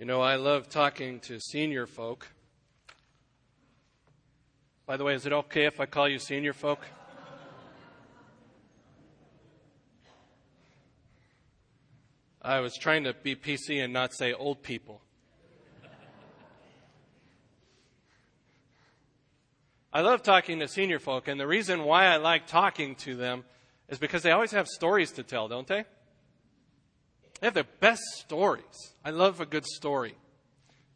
You know, I love talking to senior folk. By the way, is it okay if I call you senior folk? I was trying to be PC and not say old people. I love talking to senior folk, and the reason why I like talking to them is because they always have stories to tell, don't they? They have the best stories. I love a good story.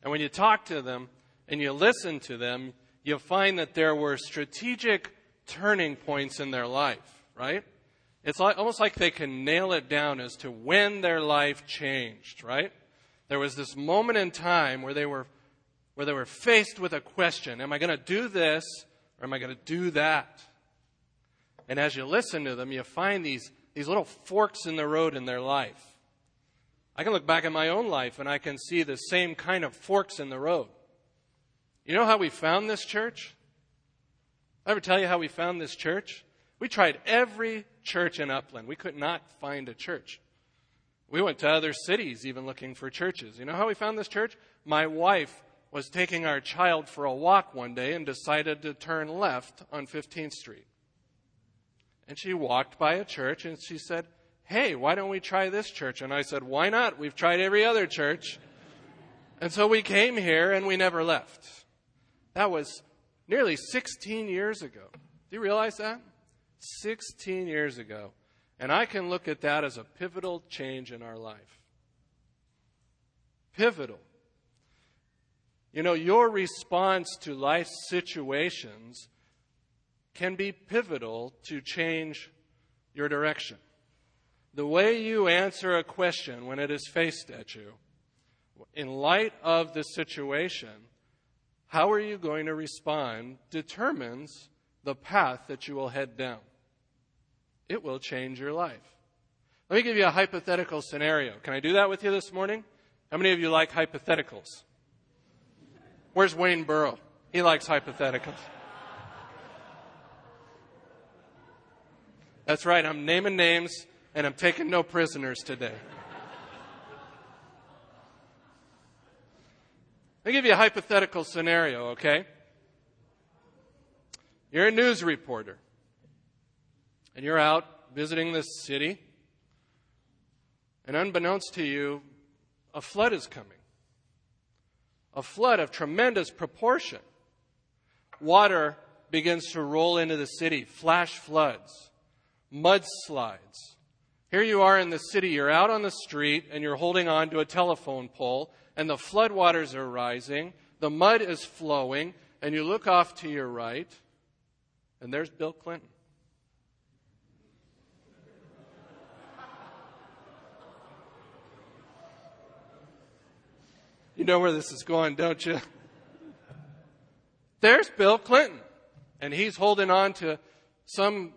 And when you talk to them and you listen to them, you'll find that there were strategic turning points in their life, right? It's like, almost like they can nail it down as to when their life changed, right? There was this moment in time where they were, where they were faced with a question. Am I going to do this or am I going to do that? And as you listen to them, you find these, these little forks in the road in their life. I can look back at my own life and I can see the same kind of forks in the road. You know how we found this church? I ever tell you how we found this church? We tried every church in Upland. We could not find a church. We went to other cities even looking for churches. You know how we found this church? My wife was taking our child for a walk one day and decided to turn left on 15th Street. And she walked by a church and she said, Hey, why don't we try this church? And I said, Why not? We've tried every other church. And so we came here and we never left. That was nearly 16 years ago. Do you realize that? 16 years ago. And I can look at that as a pivotal change in our life. Pivotal. You know, your response to life situations can be pivotal to change your direction. The way you answer a question when it is faced at you, in light of the situation, how are you going to respond determines the path that you will head down. It will change your life. Let me give you a hypothetical scenario. Can I do that with you this morning? How many of you like hypotheticals? Where's Wayne Burrow? He likes hypotheticals. That's right, I'm naming names and I'm taking no prisoners today. Me give you a hypothetical scenario, okay? You're a news reporter, and you're out visiting this city, and unbeknownst to you, a flood is coming. A flood of tremendous proportion. Water begins to roll into the city, flash floods mudslides. Here you are in the city, you're out on the street, and you're holding on to a telephone pole, and the floodwaters are rising, the mud is flowing, and you look off to your right, and there's Bill Clinton. You know where this is going, don't you? There's Bill Clinton, and he's holding on to some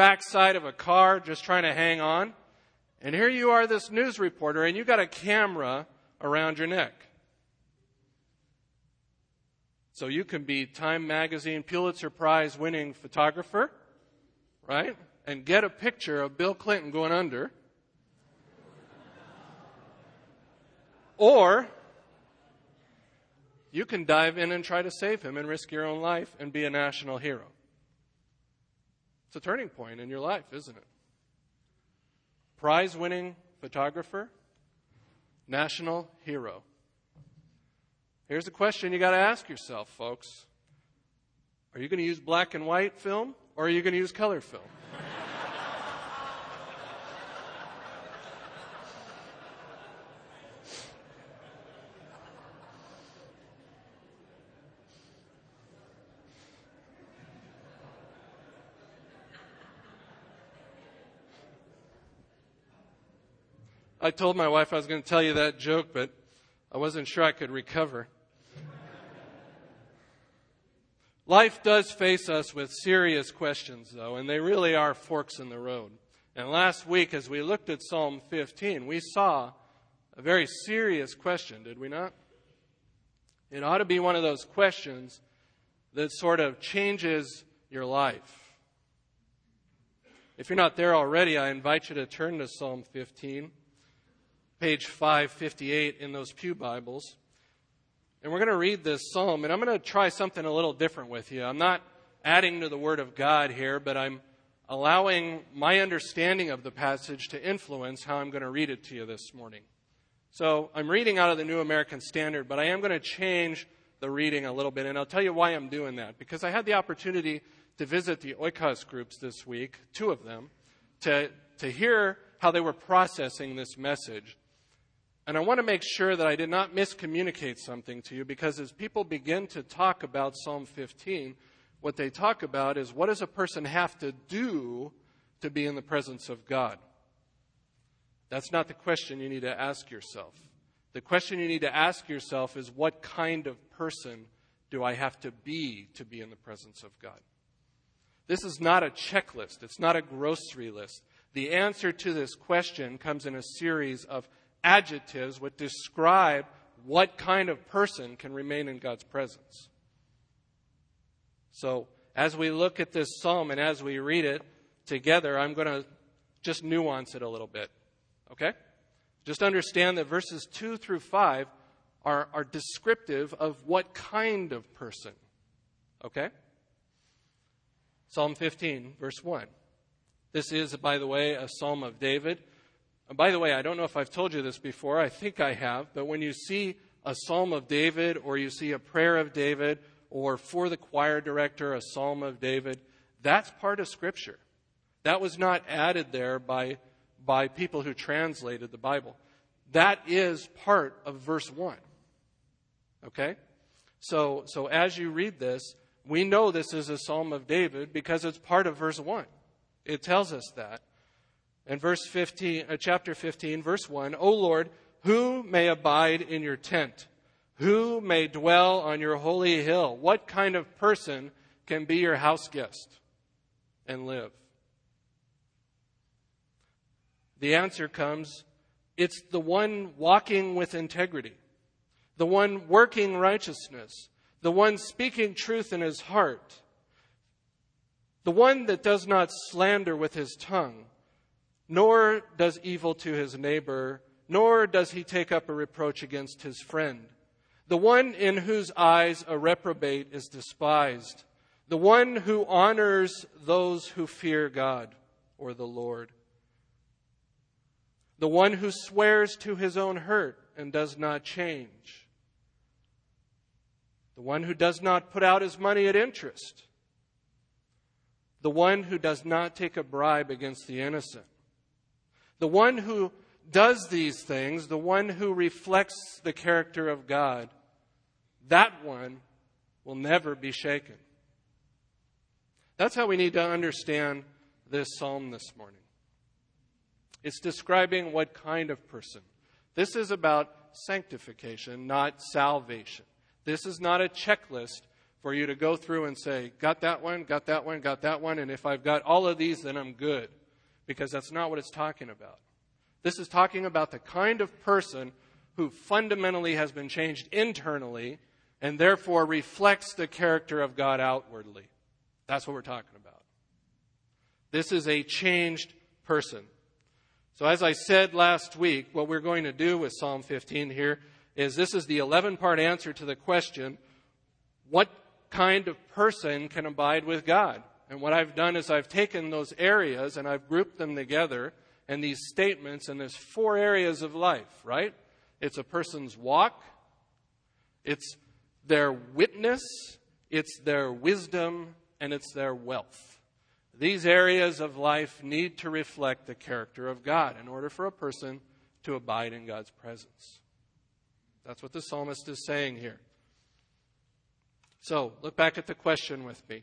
backside of a car just trying to hang on. And here you are, this news reporter, and you've got a camera around your neck. So you can be Time Magazine Pulitzer Prize winning photographer, right? And get a picture of Bill Clinton going under. Or you can dive in and try to save him and risk your own life and be a national hero. It's a turning point in your life, isn't it? Prize winning photographer, national hero. Here's a question you got to ask yourself, folks. Are you going to use black and white film or are you going to use color film? I told my wife I was going to tell you that joke, but I wasn't sure I could recover. Life does face us with serious questions, though, and they really are forks in the road. And last week, as we looked at Psalm 15, we saw a very serious question, did we not? It ought to be one of those questions that sort of changes your life. If you're not there already, I invite you to turn to Psalm 15. Page 558 in those Pew Bibles. And we're going to read this psalm, and I'm going to try something a little different with you. I'm not adding to the Word of God here, but I'm allowing my understanding of the passage to influence how I'm going to read it to you this morning. So I'm reading out of the New American Standard, but I am going to change the reading a little bit, and I'll tell you why I'm doing that. Because I had the opportunity to visit the Oikos groups this week, two of them, to, to hear how they were processing this message. And I want to make sure that I did not miscommunicate something to you because as people begin to talk about Psalm 15, what they talk about is what does a person have to do to be in the presence of God? That's not the question you need to ask yourself. The question you need to ask yourself is what kind of person do I have to be to be in the presence of God? This is not a checklist, it's not a grocery list. The answer to this question comes in a series of adjectives which describe what kind of person can remain in God's presence. So, as we look at this psalm and as we read it together, I'm going to just nuance it a little bit. Okay? Just understand that verses 2 through 5 are, are descriptive of what kind of person. Okay? Psalm 15, verse 1. This is, by the way, a psalm of David. And by the way, I don't know if I've told you this before. I think I have. But when you see a psalm of David, or you see a prayer of David, or for the choir director, a psalm of David, that's part of Scripture. That was not added there by, by people who translated the Bible. That is part of verse 1. Okay? So, so as you read this, we know this is a psalm of David because it's part of verse 1. It tells us that. In verse 15, uh, chapter 15, verse 1, O Lord, who may abide in your tent? Who may dwell on your holy hill? What kind of person can be your house guest and live? The answer comes it's the one walking with integrity, the one working righteousness, the one speaking truth in his heart, the one that does not slander with his tongue, nor does evil to his neighbor, nor does he take up a reproach against his friend. The one in whose eyes a reprobate is despised, the one who honors those who fear God or the Lord, the one who swears to his own hurt and does not change, the one who does not put out his money at interest the one who does not take a bribe against the innocent. The one who does these things, the one who reflects the character of God, that one will never be shaken. That's how we need to understand this psalm this morning. It's describing what kind of person. This is about sanctification, not salvation. This is not a checklist for you to go through and say, got that one, got that one, got that one, and if I've got all of these, then I'm good. Because that's not what it's talking about. This is talking about the kind of person who fundamentally has been changed internally and therefore reflects the character of God outwardly. That's what we're talking about. This is a changed person. So, as I said last week, what we're going to do with Psalm 15 here is this is the 11 part answer to the question what kind of person can abide with God. And what I've done is I've taken those areas and I've grouped them together and these statements, and there's four areas of life, right? It's a person's walk, it's their witness, it's their wisdom, and it's their wealth. These areas of life need to reflect the character of God in order for a person to abide in God's presence. That's what the psalmist is saying here. So, look back at the question with me.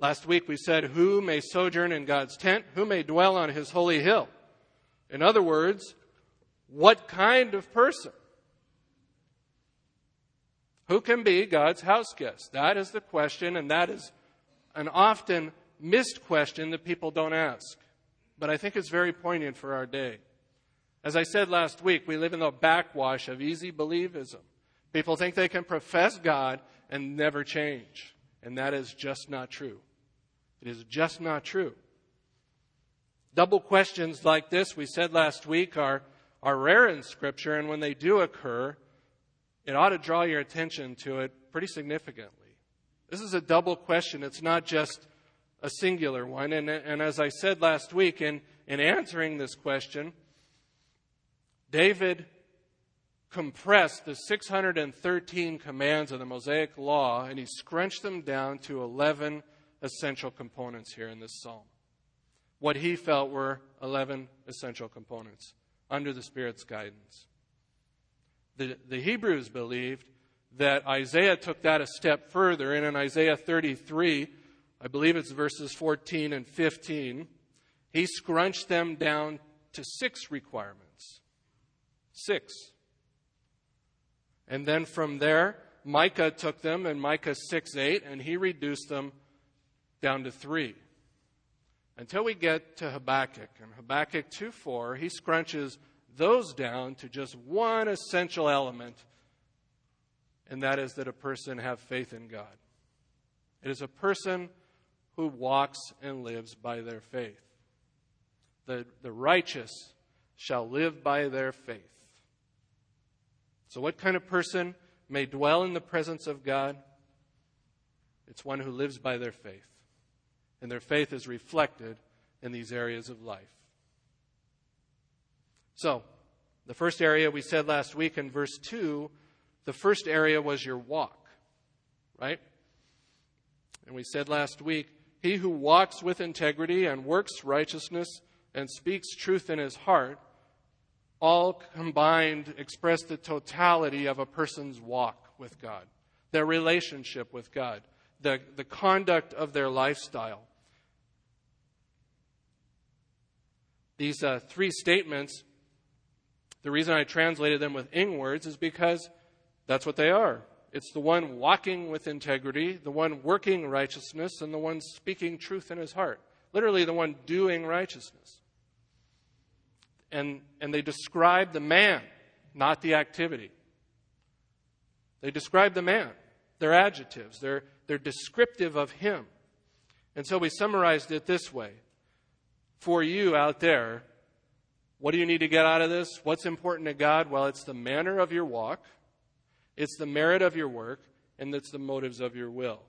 Last week we said, Who may sojourn in God's tent? Who may dwell on his holy hill? In other words, what kind of person? Who can be God's house guest? That is the question, and that is an often missed question that people don't ask. But I think it's very poignant for our day. As I said last week, we live in the backwash of easy believism. People think they can profess God and never change. And that is just not true. It is just not true. Double questions like this, we said last week, are are rare in Scripture, and when they do occur, it ought to draw your attention to it pretty significantly. This is a double question. It's not just a singular one. And, and as I said last week, in, in answering this question, David compressed the 613 commands of the Mosaic Law and he scrunched them down to 11 essential components here in this psalm. What he felt were 11 essential components under the Spirit's guidance. The, the Hebrews believed that Isaiah took that a step further, and in Isaiah 33, I believe it's verses 14 and 15, he scrunched them down to six requirements. Six. And then from there, Micah took them in Micah 6 8, and he reduced them down to three. Until we get to Habakkuk. And Habakkuk 2 4, he scrunches those down to just one essential element, and that is that a person have faith in God. It is a person who walks and lives by their faith. The, the righteous shall live by their faith. So, what kind of person may dwell in the presence of God? It's one who lives by their faith. And their faith is reflected in these areas of life. So, the first area we said last week in verse 2, the first area was your walk, right? And we said last week, he who walks with integrity and works righteousness and speaks truth in his heart all combined express the totality of a person's walk with God, their relationship with God, the, the conduct of their lifestyle. These uh, three statements, the reason I translated them with ing words is because that's what they are. It's the one walking with integrity, the one working righteousness, and the one speaking truth in his heart. Literally, the one doing righteousness and, and they describe the man, not the activity. They describe the man. They're adjectives, they're, they're descriptive of him. And so we summarized it this way For you out there, what do you need to get out of this? What's important to God? Well, it's the manner of your walk, it's the merit of your work, and it's the motives of your will.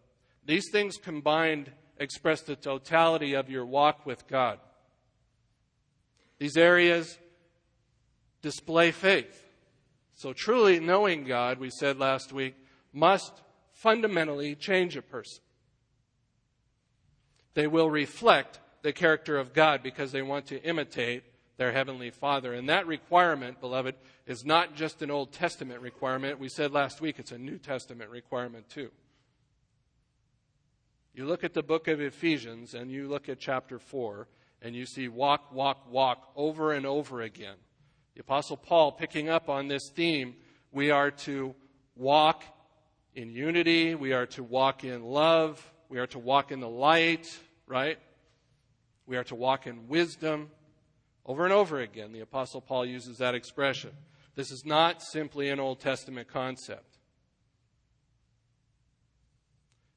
These things combined express the totality of your walk with God. These areas display faith. So, truly knowing God, we said last week, must fundamentally change a person. They will reflect the character of God because they want to imitate their Heavenly Father. And that requirement, beloved, is not just an Old Testament requirement. We said last week it's a New Testament requirement too. You look at the book of Ephesians and you look at chapter 4, and you see walk, walk, walk over and over again. The Apostle Paul picking up on this theme we are to walk in unity, we are to walk in love, we are to walk in the light, right? We are to walk in wisdom. Over and over again, the Apostle Paul uses that expression. This is not simply an Old Testament concept.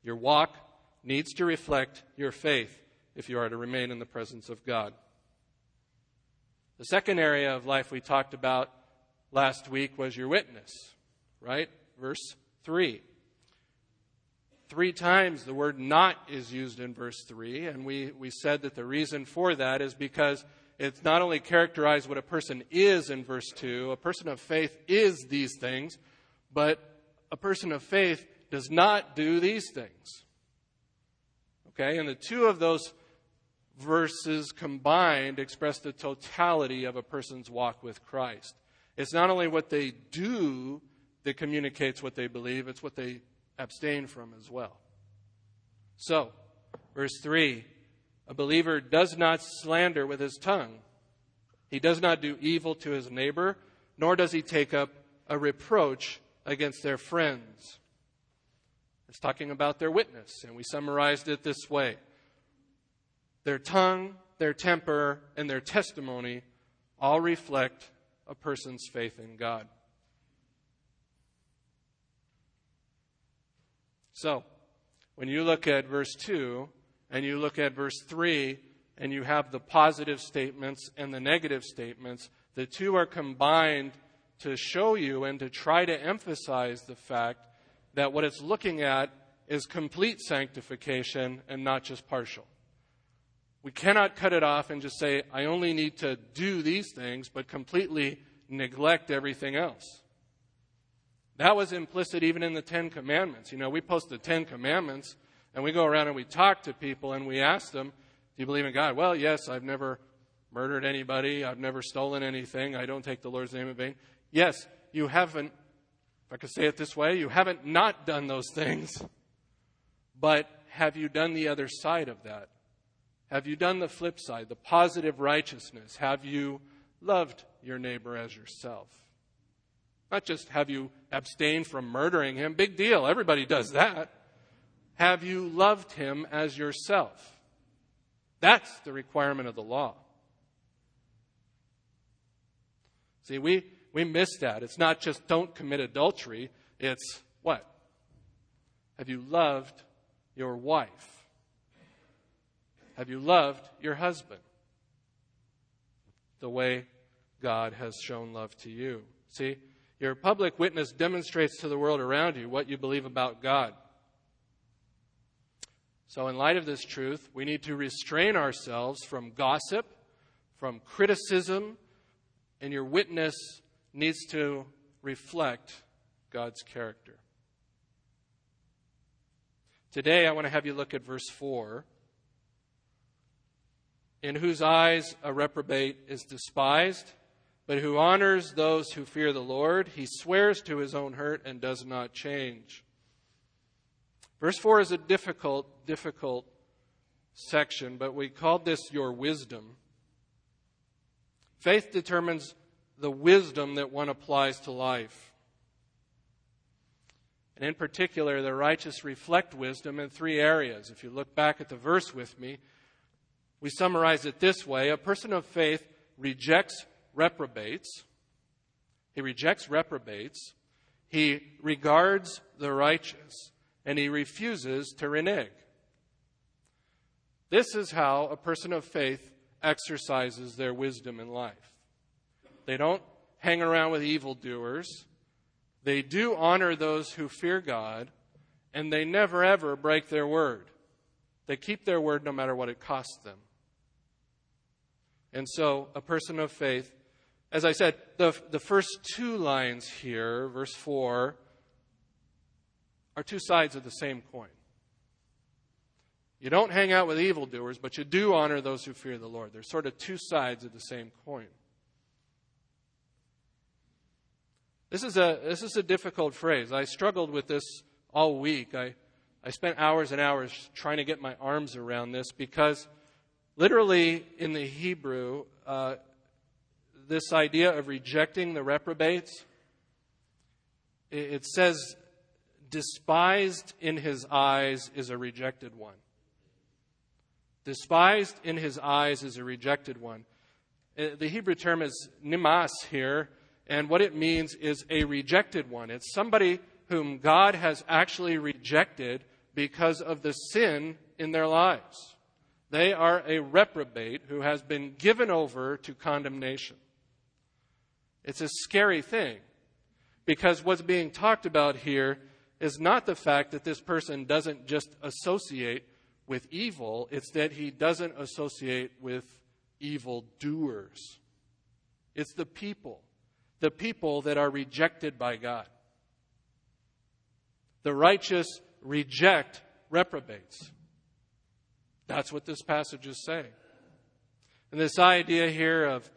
Your walk needs to reflect your faith if you are to remain in the presence of God. The second area of life we talked about last week was your witness, right? Verse 3. Three times the word not is used in verse 3, and we, we said that the reason for that is because it's not only characterized what a person is in verse 2, a person of faith is these things, but a person of faith does not do these things. Okay, and the two of those verses combined express the totality of a person's walk with Christ. It's not only what they do that communicates what they believe, it's what they abstain from as well. So, verse 3 a believer does not slander with his tongue. He does not do evil to his neighbor, nor does he take up a reproach against their friends. It's talking about their witness, and we summarized it this way their tongue, their temper, and their testimony all reflect a person's faith in God. So, when you look at verse 2 and you look at verse 3 and you have the positive statements and the negative statements, The two are combined to show you and to try to emphasize the fact that what it's looking at is complete sanctification and not just partial. We cannot cut it off and just say, I only need to do these things, but completely neglect everything else. That was implicit even in the Ten Commandments. You know, we post the Ten Commandments and we go around and we talk to people and we ask them, Do you believe in God? Well, yes, I've never murdered anybody. I've never stolen anything. I don't take the Lord's name in vain. Yes, you haven't, if I could say it this way, you haven't not done those things. But have you done the other side of that? Have you done the flip side, the positive righteousness? Have you loved your neighbor as yourself? Not just have you abstained from murdering him, big deal, everybody does that. Have you loved him as yourself? That's the requirement of the law. See, we, we miss that. It's not just don't commit adultery, it's what? Have you loved your wife? Have you loved your husband the way God has shown love to you? See, your public witness demonstrates to the world around you what you believe about God. So, in light of this truth, we need to restrain ourselves from gossip, from criticism, and your witness needs to reflect God's character. Today, I want to have you look at verse 4 in whose eyes a reprobate is despised, but who honors those who fear the Lord. He swears to his own hurt and does not change. Verse 4 is a difficult, difficult section, but we called this your wisdom. Faith determines the wisdom that one applies to life. And in particular, the righteous reflect wisdom in three areas. If you look back at the verse with me, we summarize it this way a person of faith rejects reprobates. He rejects reprobates. He regards the righteous. And he refuses to renege. This is how a person of faith exercises their wisdom in life. They don't hang around with evildoers. They do honor those who fear God, and they never ever break their word. They keep their word no matter what it costs them. And so, a person of faith, as I said, the, the first two lines here, verse 4, are two sides of the same coin. You don't hang out with evildoers, but you do honor those who fear the Lord. They're sort of two sides of the same coin. This is a, this is a difficult phrase. I struggled with this all week. I, I spent hours and hours trying to get my arms around this because Literally, in the Hebrew, uh, this idea of rejecting the reprobates, it says, despised in his eyes is a rejected one. Despised in his eyes is a rejected one. Uh, the Hebrew term is nimas here, and what it means is a rejected one. It's somebody whom God has actually rejected because of the sin in their lives. They are a reprobate who has been given over to condemnation. It's a scary thing because what's being talked about here is not the fact that this person doesn't just associate with evil, it's that he doesn't associate with evil doers. It's the people, the people that are rejected by God. The righteous reject reprobates. That's what this passage is saying. And this idea here of,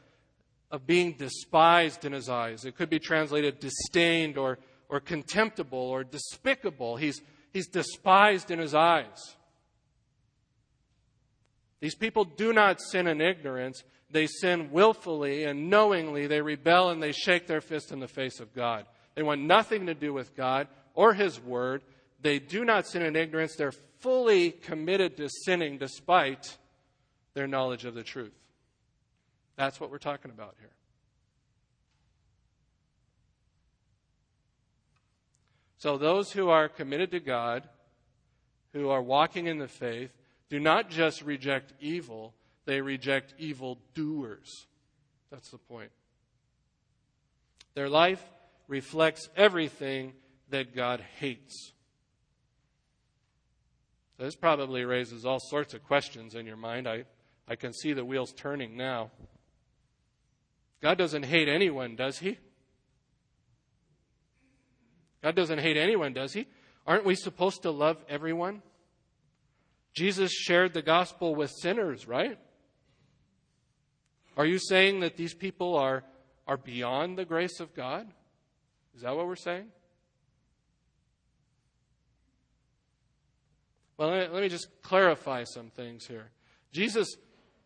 of being despised in his eyes, it could be translated disdained or, or contemptible or despicable. He's, he's despised in his eyes. These people do not sin in ignorance. They sin willfully and knowingly. They rebel and they shake their fist in the face of God. They want nothing to do with God or His Word. They do not sin in ignorance. They're fully committed to sinning despite their knowledge of the truth. That's what we're talking about here. So, those who are committed to God, who are walking in the faith, do not just reject evil, they reject evil doers. That's the point. Their life reflects everything that God hates. This probably raises all sorts of questions in your mind. I, I can see the wheels turning now. God doesn't hate anyone, does he? God doesn't hate anyone, does he? Aren't we supposed to love everyone? Jesus shared the gospel with sinners, right? Are you saying that these people are, are beyond the grace of God? Is that what we're saying? Well, let me just clarify some things here. Jesus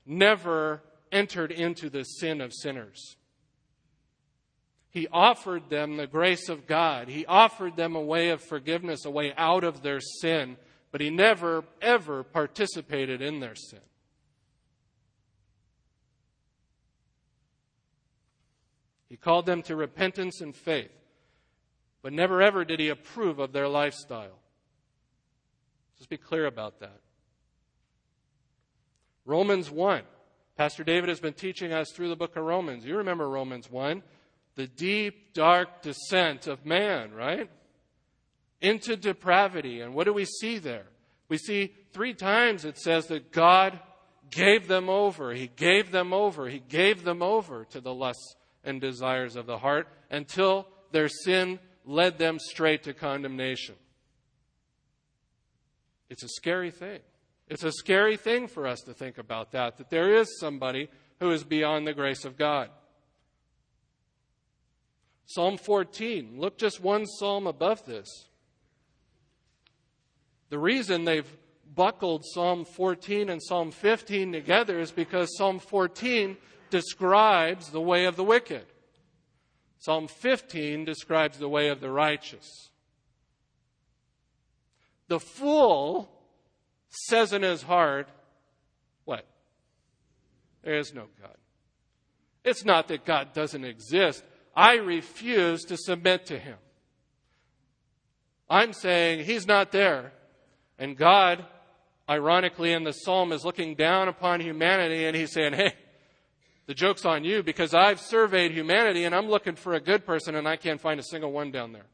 never entered into the sin of sinners. He offered them the grace of God. He offered them a way of forgiveness, a way out of their sin, but he never, ever participated in their sin. He called them to repentance and faith, but never, ever did he approve of their lifestyle. Just be clear about that. Romans 1. Pastor David has been teaching us through the book of Romans. You remember Romans 1 the deep, dark descent of man, right? Into depravity. And what do we see there? We see three times it says that God gave them over. He gave them over. He gave them over to the lusts and desires of the heart until their sin led them straight to condemnation. It's a scary thing. It's a scary thing for us to think about that, that there is somebody who is beyond the grace of God. Psalm 14. Look just one psalm above this. The reason they've buckled Psalm 14 and Psalm 15 together is because Psalm 14 describes the way of the wicked. Psalm 15 describes the way of the righteous. The fool says in his heart, What? There is no God. It's not that God doesn't exist. I refuse to submit to him. I'm saying he's not there. And God, ironically, in the psalm, is looking down upon humanity and he's saying, hey, the joke's on you because I've surveyed humanity and I'm looking for a good person and I can't find a single one down there.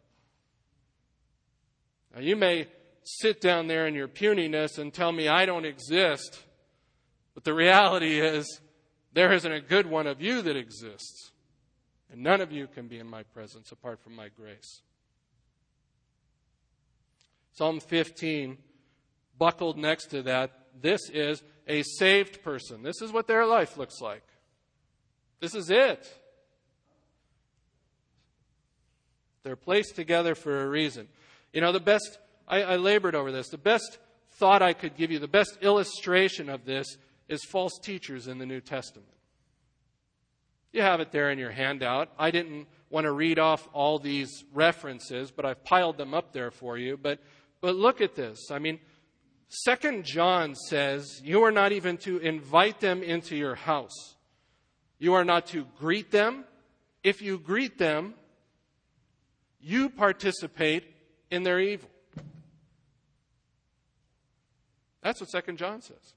Now, you may sit down there in your puniness and tell me I don't exist, but the reality is there isn't a good one of you that exists. And none of you can be in my presence apart from my grace. Psalm 15, buckled next to that, this is a saved person. This is what their life looks like. This is it. They're placed together for a reason. You know, the best, I, I labored over this. The best thought I could give you, the best illustration of this is false teachers in the New Testament. You have it there in your handout. I didn't want to read off all these references, but I've piled them up there for you. But, but look at this. I mean, Second John says you are not even to invite them into your house. You are not to greet them. If you greet them, you participate in their evil. That's what Second John says.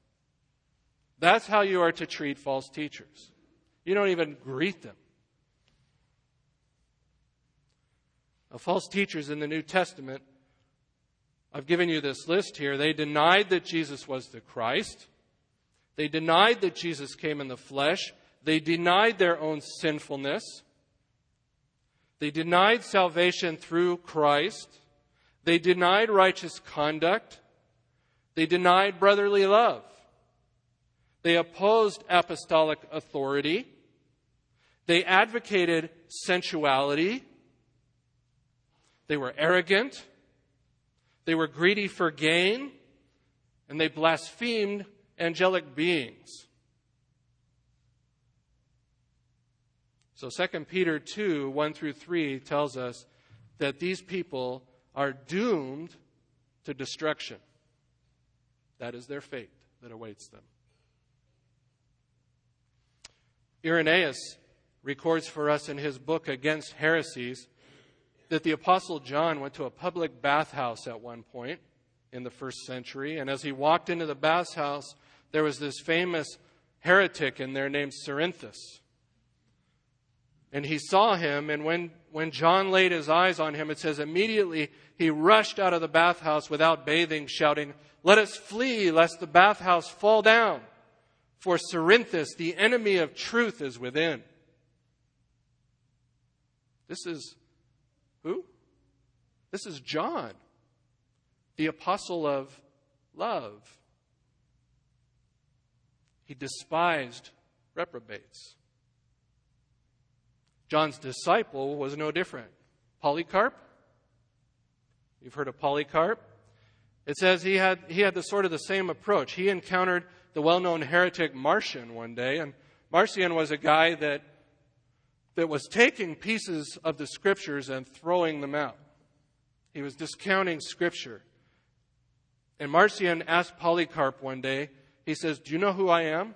That's how you are to treat false teachers. You don't even greet them. Now, false teachers in the New Testament, I've given you this list here. They denied that Jesus was the Christ. They denied that Jesus came in the flesh. They denied their own sinfulness. They denied salvation through Christ. They denied righteous conduct. They denied brotherly love. They opposed apostolic authority. They advocated sensuality. They were arrogant. They were greedy for gain. And they blasphemed angelic beings. So 2 Peter 2 1 through 3 tells us that these people are doomed to destruction. That is their fate that awaits them. Irenaeus records for us in his book Against Heresies that the Apostle John went to a public bathhouse at one point in the first century. And as he walked into the bathhouse, there was this famous heretic in there named Cerinthus. And he saw him, and when, when John laid his eyes on him, it says, immediately he rushed out of the bathhouse without bathing, shouting, Let us flee, lest the bathhouse fall down. For Cerinthus, the enemy of truth, is within. This is who? This is John, the apostle of love. He despised reprobates. John's disciple was no different. Polycarp? You've heard of Polycarp? It says he had, he had the sort of the same approach. He encountered the well known heretic Marcion one day, and Marcion was a guy that, that was taking pieces of the scriptures and throwing them out. He was discounting scripture. And Marcion asked Polycarp one day, he says, Do you know who I am?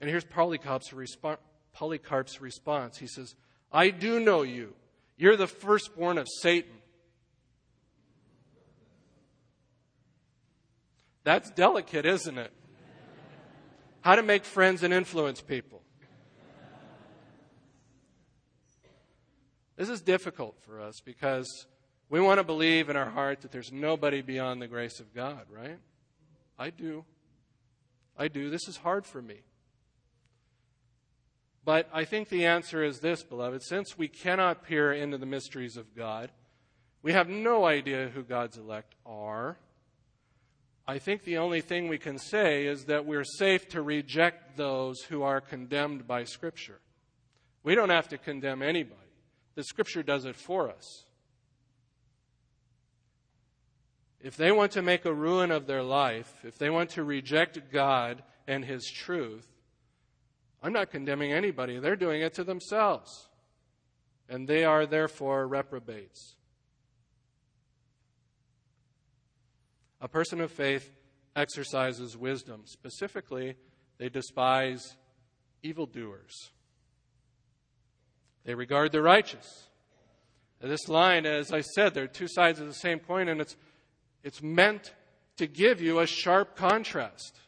And here's Polycarp's, resp- Polycarp's response. He says, I do know you. You're the firstborn of Satan. That's delicate, isn't it? How to make friends and influence people. This is difficult for us because we want to believe in our heart that there's nobody beyond the grace of God, right? I do. I do. This is hard for me. But I think the answer is this, beloved. Since we cannot peer into the mysteries of God, we have no idea who God's elect are. I think the only thing we can say is that we're safe to reject those who are condemned by Scripture. We don't have to condemn anybody, the Scripture does it for us. If they want to make a ruin of their life, if they want to reject God and His truth, I'm not condemning anybody. They're doing it to themselves. And they are therefore reprobates. A person of faith exercises wisdom. Specifically, they despise evildoers. They regard the righteous. this line, as I said, there are two sides of the same coin, and it's, it's meant to give you a sharp contrast.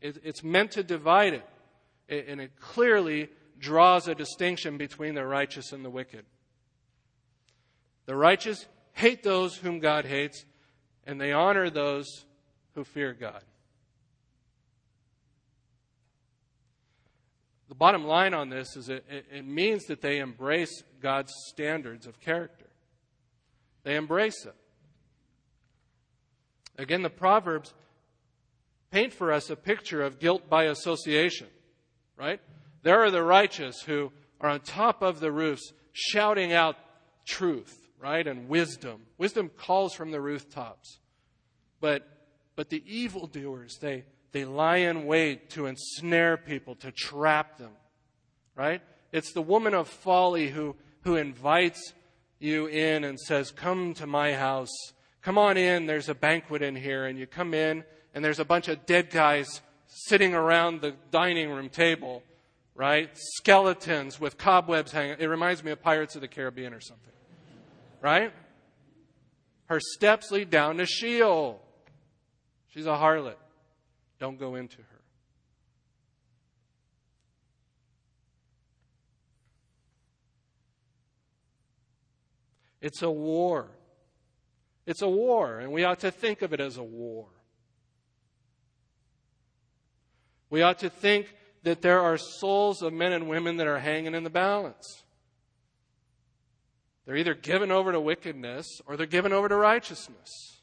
It, it's meant to divide it and it clearly draws a distinction between the righteous and the wicked. The righteous hate those whom God hates, and they honor those who fear God. The bottom line on this is it, it, means that they embrace God's standards of character. They embrace it. Again, the Proverbs paint for us a picture of guilt by association right? There are the righteous who are on top of the roofs shouting out truth, right? And wisdom. Wisdom calls from the rooftops. But, but the evildoers, they, they lie in wait to ensnare people, to trap them, right? It's the woman of folly who, who invites you in and says, Come to my house. Come on in. There's a banquet in here. And you come in, and there's a bunch of dead guys sitting around the dining room table, right? Skeletons with cobwebs hanging. It reminds me of Pirates of the Caribbean or something, right? Her steps lead down to Sheol. She's a harlot. Don't go into her. It's a war. It's a war, and we ought to think of it as a war. We ought to think that there are souls of men and women that are hanging in the balance. They're either given over to wickedness or they're given over to righteousness.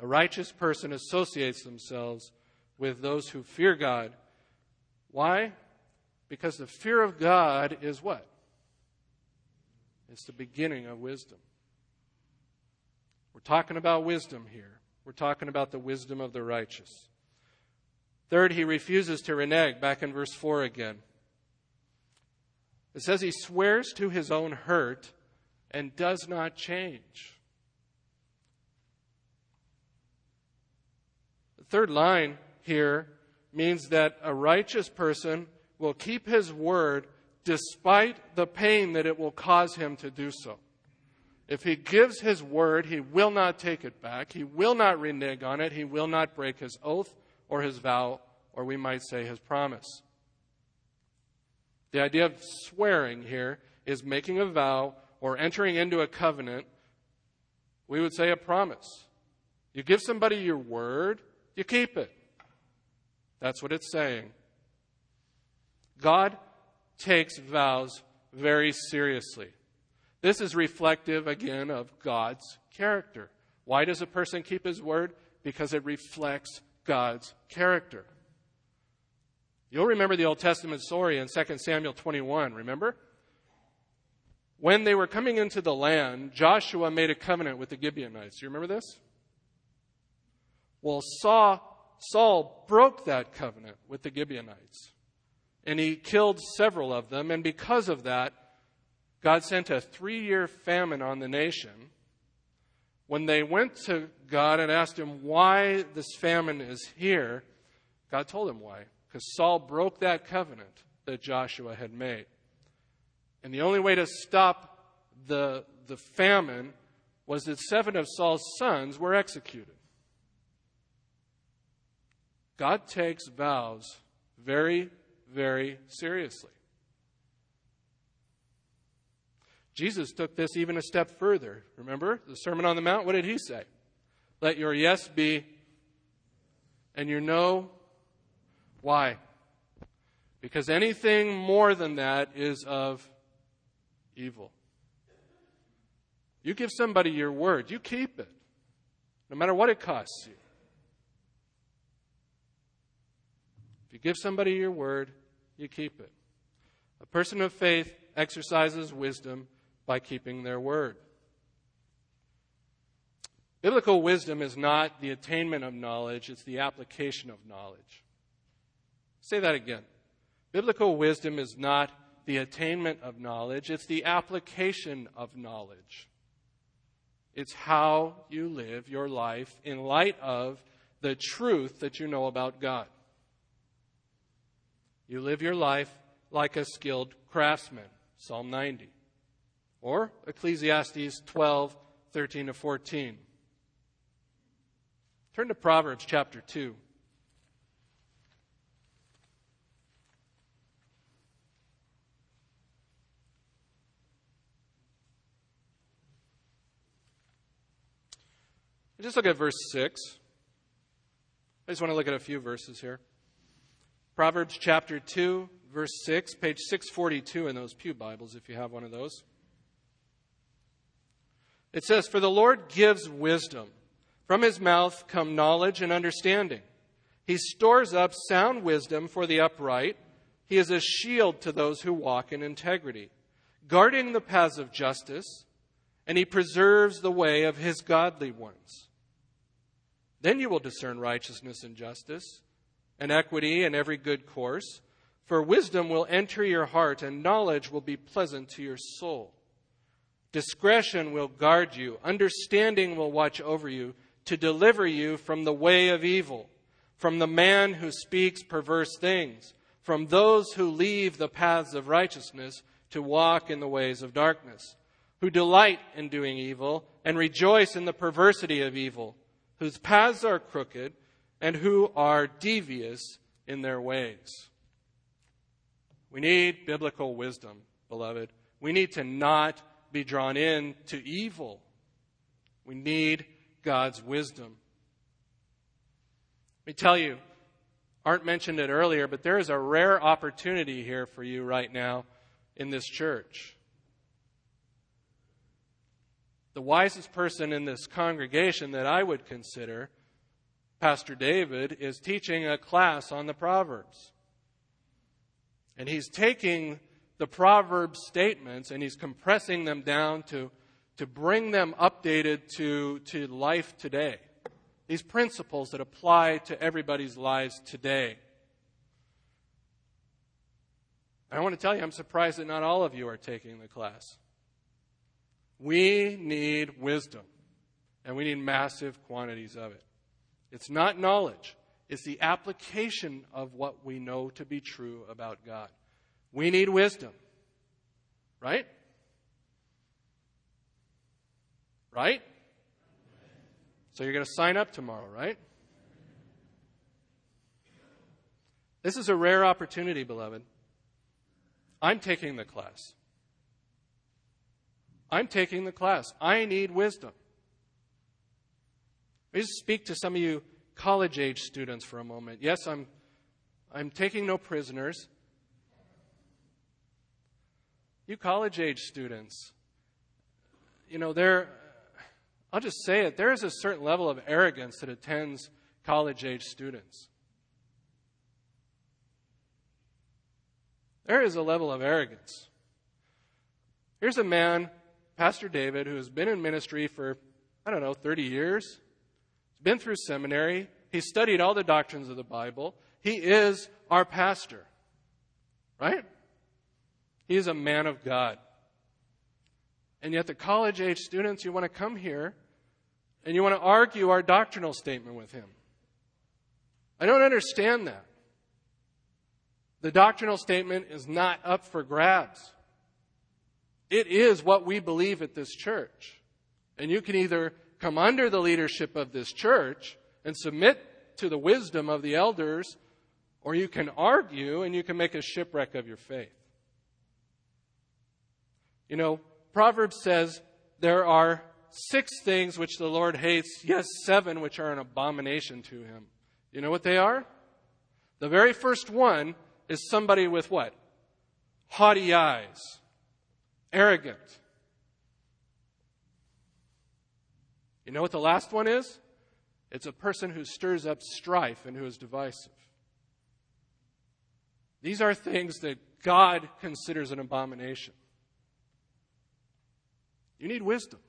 A righteous person associates themselves with those who fear God. Why? Because the fear of God is what? It's the beginning of wisdom. We're talking about wisdom here. We're talking about the wisdom of the righteous. Third, he refuses to renege, back in verse 4 again. It says he swears to his own hurt and does not change. The third line here means that a righteous person will keep his word despite the pain that it will cause him to do so. If he gives his word, he will not take it back. He will not renege on it. He will not break his oath or his vow, or we might say his promise. The idea of swearing here is making a vow or entering into a covenant. We would say a promise. You give somebody your word, you keep it. That's what it's saying. God takes vows very seriously. This is reflective, again, of God's character. Why does a person keep his word? Because it reflects God's character. You'll remember the Old Testament story in 2 Samuel 21, remember? When they were coming into the land, Joshua made a covenant with the Gibeonites. Do you remember this? Well, Saul, Saul broke that covenant with the Gibeonites, and he killed several of them, and because of that, God sent a three year famine on the nation. When they went to God and asked him why this famine is here, God told him why because Saul broke that covenant that Joshua had made. And the only way to stop the, the famine was that seven of Saul's sons were executed. God takes vows very, very seriously. Jesus took this even a step further. Remember the Sermon on the Mount? What did he say? Let your yes be and your no why? Because anything more than that is of evil. You give somebody your word, you keep it, no matter what it costs you. If you give somebody your word, you keep it. A person of faith exercises wisdom by keeping their word. Biblical wisdom is not the attainment of knowledge, it's the application of knowledge. Say that again. Biblical wisdom is not the attainment of knowledge, it's the application of knowledge. It's how you live your life in light of the truth that you know about God. You live your life like a skilled craftsman, Psalm 90. Or Ecclesiastes 12, 13 to 14. Turn to Proverbs chapter 2. Just look at verse 6. I just want to look at a few verses here. Proverbs chapter 2, verse 6, page 642 in those Pew Bibles, if you have one of those. It says, For the Lord gives wisdom. From his mouth come knowledge and understanding. He stores up sound wisdom for the upright. He is a shield to those who walk in integrity, guarding the paths of justice, and he preserves the way of his godly ones. Then you will discern righteousness and justice, and equity and every good course. For wisdom will enter your heart, and knowledge will be pleasant to your soul. Discretion will guard you, understanding will watch over you, to deliver you from the way of evil, from the man who speaks perverse things, from those who leave the paths of righteousness to walk in the ways of darkness, who delight in doing evil and rejoice in the perversity of evil whose paths are crooked, and who are devious in their ways. We need biblical wisdom, beloved. We need to not be drawn in to evil. We need God's wisdom. Let me tell you, Art mentioned it earlier, but there is a rare opportunity here for you right now in this church the wisest person in this congregation that I would consider, Pastor David, is teaching a class on the Proverbs. And he's taking the Proverbs statements and he's compressing them down to, to bring them updated to, to life today. These principles that apply to everybody's lives today. I want to tell you, I'm surprised that not all of you are taking the class. We need wisdom, and we need massive quantities of it. It's not knowledge, it's the application of what we know to be true about God. We need wisdom, right? Right? So you're going to sign up tomorrow, right? This is a rare opportunity, beloved. I'm taking the class. I'm taking the class. I need wisdom. Let me just speak to some of you college age students for a moment. Yes, I'm, I'm taking no prisoners. You college age students, you know, there, I'll just say it, there is a certain level of arrogance that attends college age students. There is a level of arrogance. Here's a man, Pastor David, who has been in ministry for, I don't know, 30 years. He's been through seminary. He's studied all the doctrines of the Bible. He is our pastor. Right? He is a man of God. And yet, the college age students, you want to come here and you want to argue our doctrinal statement with him. I don't understand that. The doctrinal statement is not up for grabs. It is what we believe at this church. And you can either come under the leadership of this church and submit to the wisdom of the elders, or you can argue and you can make a shipwreck of your faith. You know, Proverbs says there are six things which the Lord hates, yes, seven which are an abomination to him. You know what they are? The very first one is somebody with what? Haughty eyes, arrogant. You know what the last one is? It's a person who stirs up strife and who is divisive. These are things that God considers an abomination. You need wisdom.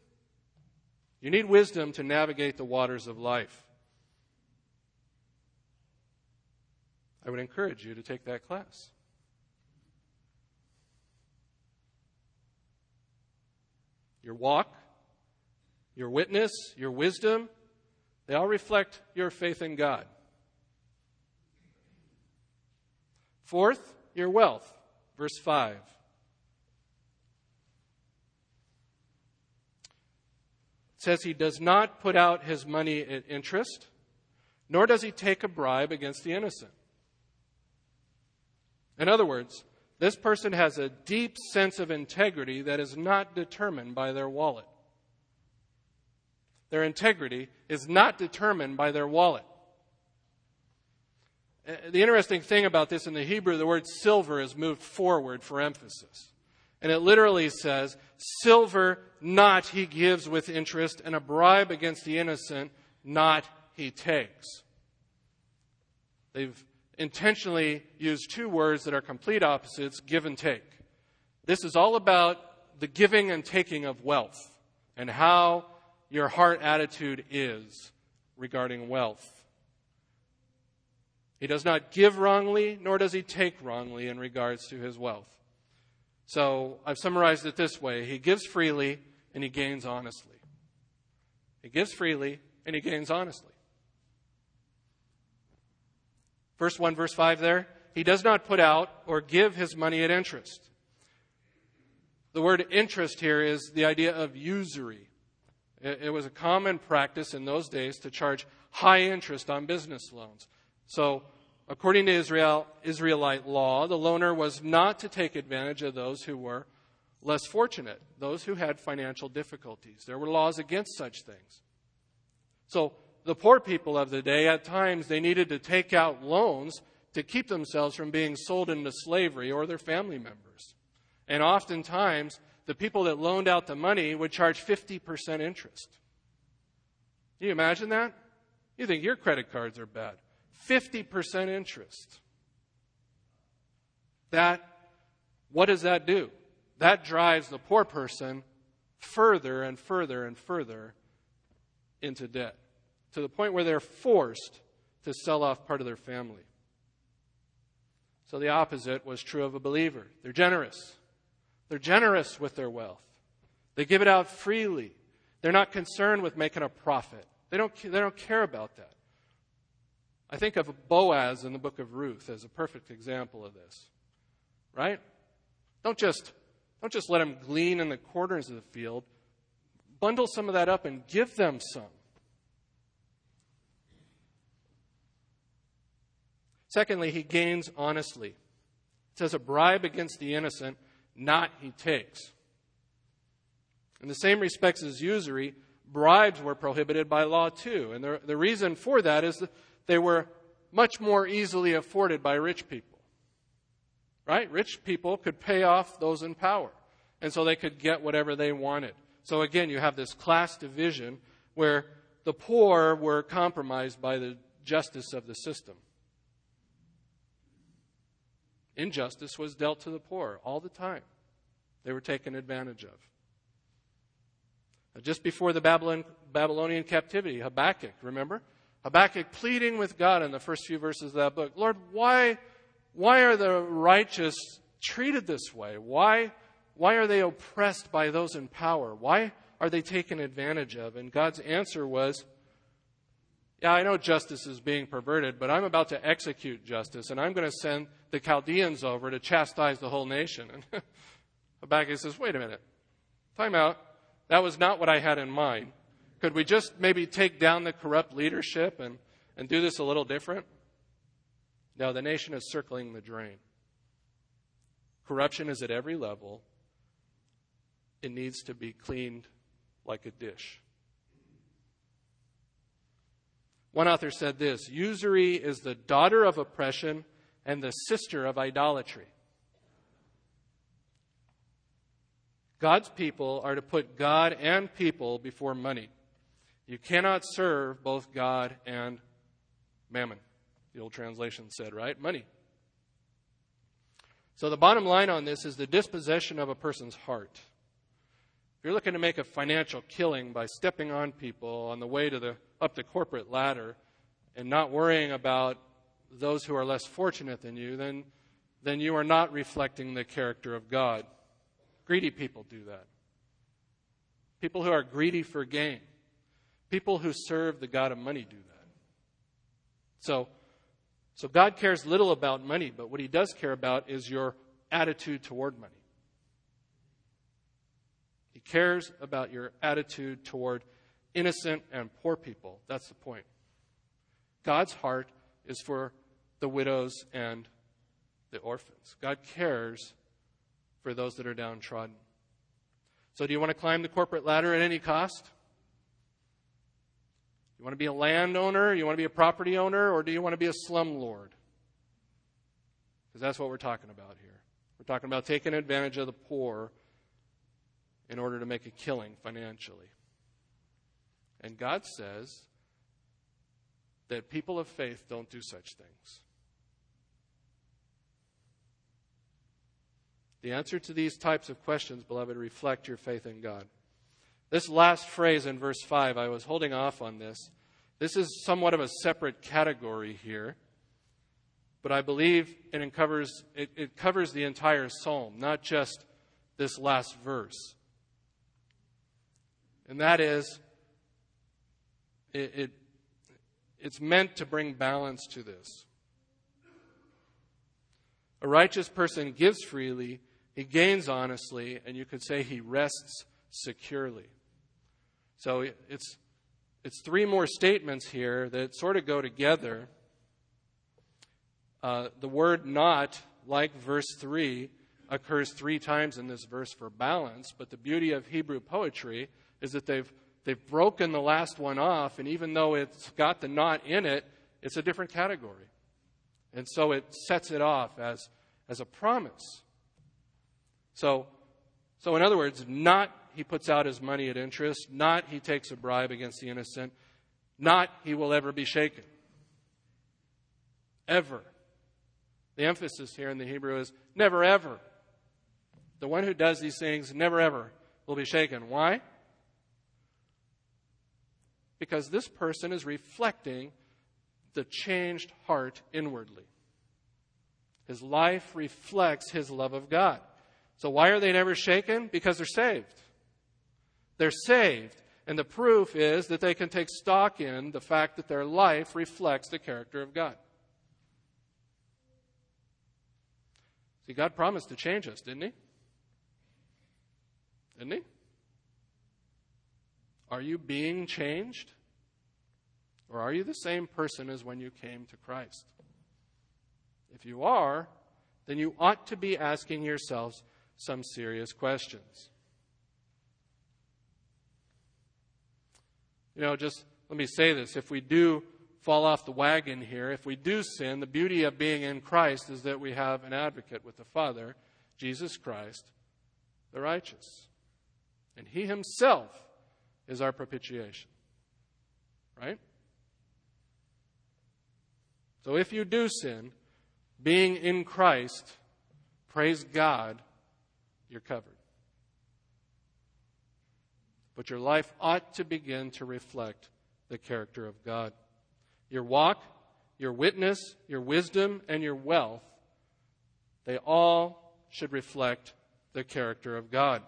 You need wisdom to navigate the waters of life. I would encourage you to take that class. Your walk, your witness, your wisdom, they all reflect your faith in God. Fourth, your wealth. Verse 5. It says he does not put out his money at interest, nor does he take a bribe against the innocent. In other words, this person has a deep sense of integrity that is not determined by their wallet. Their integrity is not determined by their wallet. Uh, the interesting thing about this in the Hebrew, the word silver is moved forward for emphasis. And it literally says, Silver not he gives with interest, and a bribe against the innocent not he takes. They've intentionally use two words that are complete opposites give and take. This is all about the giving and taking of wealth and how your heart attitude is regarding wealth. He does not give wrongly, nor does he take wrongly in regards to his wealth. So I've summarized it this way He gives freely and he gains honestly. He gives freely and he gains honestly. Verse 1, verse 5 there. He does not put out or give his money at interest. The word interest here is the idea of usury. It was a common practice in those days to charge high interest on business loans. So, according to Israel, Israelite law, the loaner was not to take advantage of those who were less fortunate, those who had financial difficulties. There were laws against such things. So, the poor people of the day, at times, they needed to take out loans to keep themselves from being sold into slavery or their family members. And oftentimes, the people that loaned out the money would charge 50% interest. Can you imagine that? You think your credit cards are bad. 50% interest. That, what does that do? That drives the poor person further and further and further into debt to the point where they're forced to sell off part of their family. So the opposite was true of a believer. They're generous. They're generous with their wealth. They give it out freely. They're not concerned with making a profit. They don't, they don't care about that. I think of Boaz in the book of Ruth as a perfect example of this. Right? Don't just, don't just let them glean in the corners of the field. Bundle some of that up and give them some. Secondly, he gains honestly. It says a bribe against the innocent, not he takes. In the same respects as usury, bribes were prohibited by law too. And the, the reason for that is that they were much more easily afforded by rich people. Right? Rich people could pay off those in power. And so they could get whatever they wanted. So again, you have this class division where the poor were compromised by the justice of the system. Injustice was dealt to the poor all the time. They were taken advantage of. Just before the Babylon, Babylonian captivity, Habakkuk, remember? Habakkuk pleading with God in the first few verses of that book Lord, why, why are the righteous treated this way? Why, why are they oppressed by those in power? Why are they taken advantage of? And God's answer was, Yeah, I know justice is being perverted, but I'm about to execute justice, and I'm going to send the Chaldeans over to chastise the whole nation. And Habakkuk says, Wait a minute. Time out. That was not what I had in mind. Could we just maybe take down the corrupt leadership and, and do this a little different? No, the nation is circling the drain. Corruption is at every level. It needs to be cleaned like a dish. One author said this usury is the daughter of oppression and the sister of idolatry. God's people are to put God and people before money. You cannot serve both God and mammon. The old translation said, right? Money. So the bottom line on this is the dispossession of a person's heart. If you're looking to make a financial killing by stepping on people on the way to the up the corporate ladder and not worrying about those who are less fortunate than you, then then you are not reflecting the character of God. Greedy people do that. People who are greedy for gain. People who serve the God of money do that. So, so God cares little about money, but what he does care about is your attitude toward money. He cares about your attitude toward innocent and poor people. That's the point. God's heart is for the widows and the orphans. God cares for those that are downtrodden. So, do you want to climb the corporate ladder at any cost? You want to be a landowner? You want to be a property owner? Or do you want to be a slumlord? Because that's what we're talking about here. We're talking about taking advantage of the poor in order to make a killing financially. And God says that people of faith don't do such things. The answer to these types of questions, beloved, reflect your faith in God. This last phrase in verse 5, I was holding off on this. This is somewhat of a separate category here, but I believe it covers, it, it covers the entire psalm, not just this last verse. And that is, it, it, it's meant to bring balance to this. A righteous person gives freely he gains honestly, and you could say he rests securely. So it's, it's three more statements here that sort of go together. Uh, the word not, like verse 3, occurs three times in this verse for balance, but the beauty of Hebrew poetry is that they've, they've broken the last one off, and even though it's got the not in it, it's a different category. And so it sets it off as, as a promise. So, so in other words, not he puts out his money at interest, not he takes a bribe against the innocent, not he will ever be shaken. Ever. The emphasis here in the Hebrew is never ever. The one who does these things never ever will be shaken. Why? Because this person is reflecting the changed heart inwardly. His life reflects his love of God. So why are they never shaken? Because they're saved. They're saved. And the proof is that they can take stock in the fact that their life reflects the character of God. See, God promised to change us, didn't He? Didn't He? Are you being changed? Or are you the same person as when you came to Christ? If you are, then you ought to be asking yourselves some serious questions. You know, just let me say this. If we do fall off the wagon here, if we do sin, the beauty of being in Christ is that we have an advocate with the Father, Jesus Christ, the righteous. And He Himself is our propitiation. Right? So if you do sin, being in Christ, praise God, you're covered. But your life ought to begin to reflect the character of God. Your walk, your witness, your wisdom, and your wealth, they all should reflect the character of God.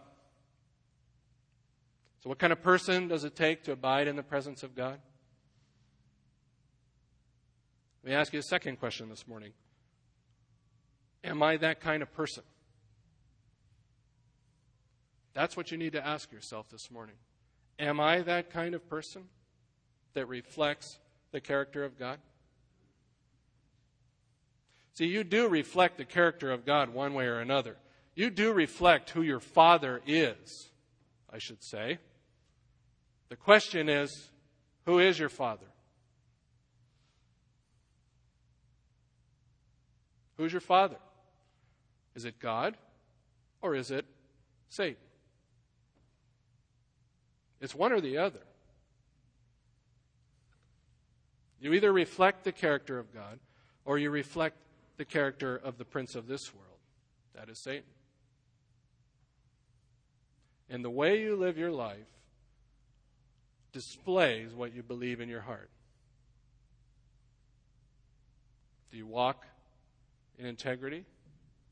So, what kind of person does it take to abide in the presence of God? Let me ask you a second question this morning. Am I that kind of person? That's what you need to ask yourself this morning. Am I that kind of person that reflects the character of God? See, you do reflect the character of God one way or another. You do reflect who your Father is, I should say. The question is who is your Father? Who's your Father? Is it God or is it Satan? It's one or the other. You either reflect the character of God or you reflect the character of the prince of this world. That is Satan. And the way you live your life displays what you believe in your heart. Do you walk in integrity?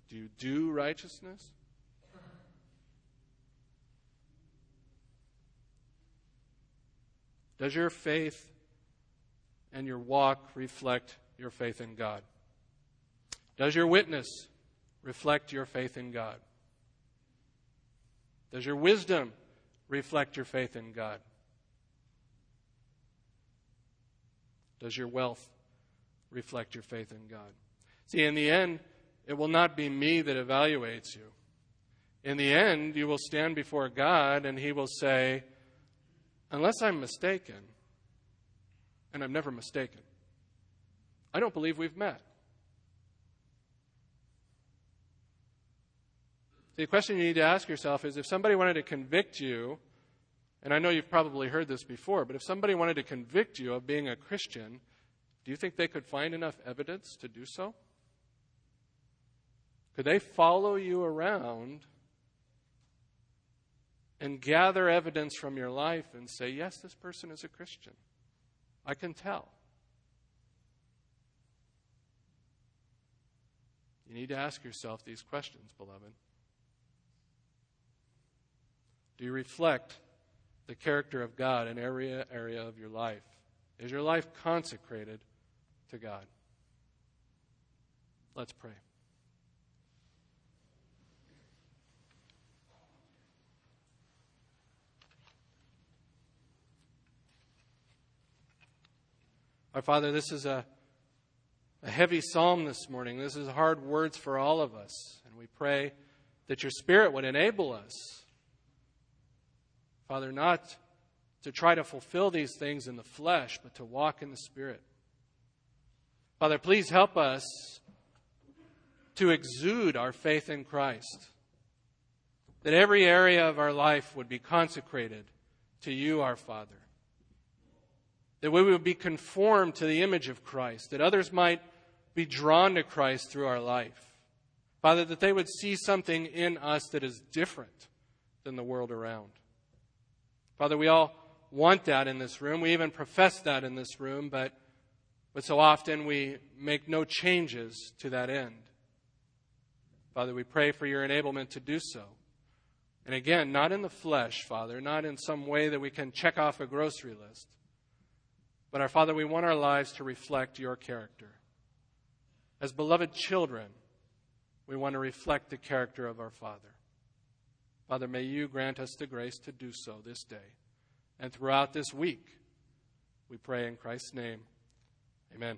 Do you do righteousness? Does your faith and your walk reflect your faith in God? Does your witness reflect your faith in God? Does your wisdom reflect your faith in God? Does your wealth reflect your faith in God? See, in the end, it will not be me that evaluates you. In the end, you will stand before God and He will say, Unless I'm mistaken, and I'm never mistaken, I don't believe we've met. The question you need to ask yourself is if somebody wanted to convict you, and I know you've probably heard this before, but if somebody wanted to convict you of being a Christian, do you think they could find enough evidence to do so? Could they follow you around and gather evidence from your life and say, yes, this person is a Christian. I can tell. You need to ask yourself these questions, beloved. Do you reflect the character of God in every area of your life? Is your life consecrated to God? Let's pray. Our Father, this is a, a heavy psalm this morning. This is hard words for all of us. And we pray that your Spirit would enable us, Father, not to try to fulfill these things in the flesh, but to walk in the Spirit. Father, please help us to exude our faith in Christ. That every area of our life would be consecrated to you, our Father that we would be conformed to the image of Christ, that others might be drawn to Christ through our life. Father, that they would see something in us that is different than the world around. Father, we all want that in this room. We even profess that in this room, but, but so often we make no changes to that end. Father, we pray for your enablement to do so. And again, not in the flesh, Father, not in some way that we can check off a grocery list, but our Father, we want our lives to reflect your character. As beloved children, we want to reflect the character of our Father. Father, may you grant us the grace to do so this day and throughout this week. We pray in Christ's name. Amen.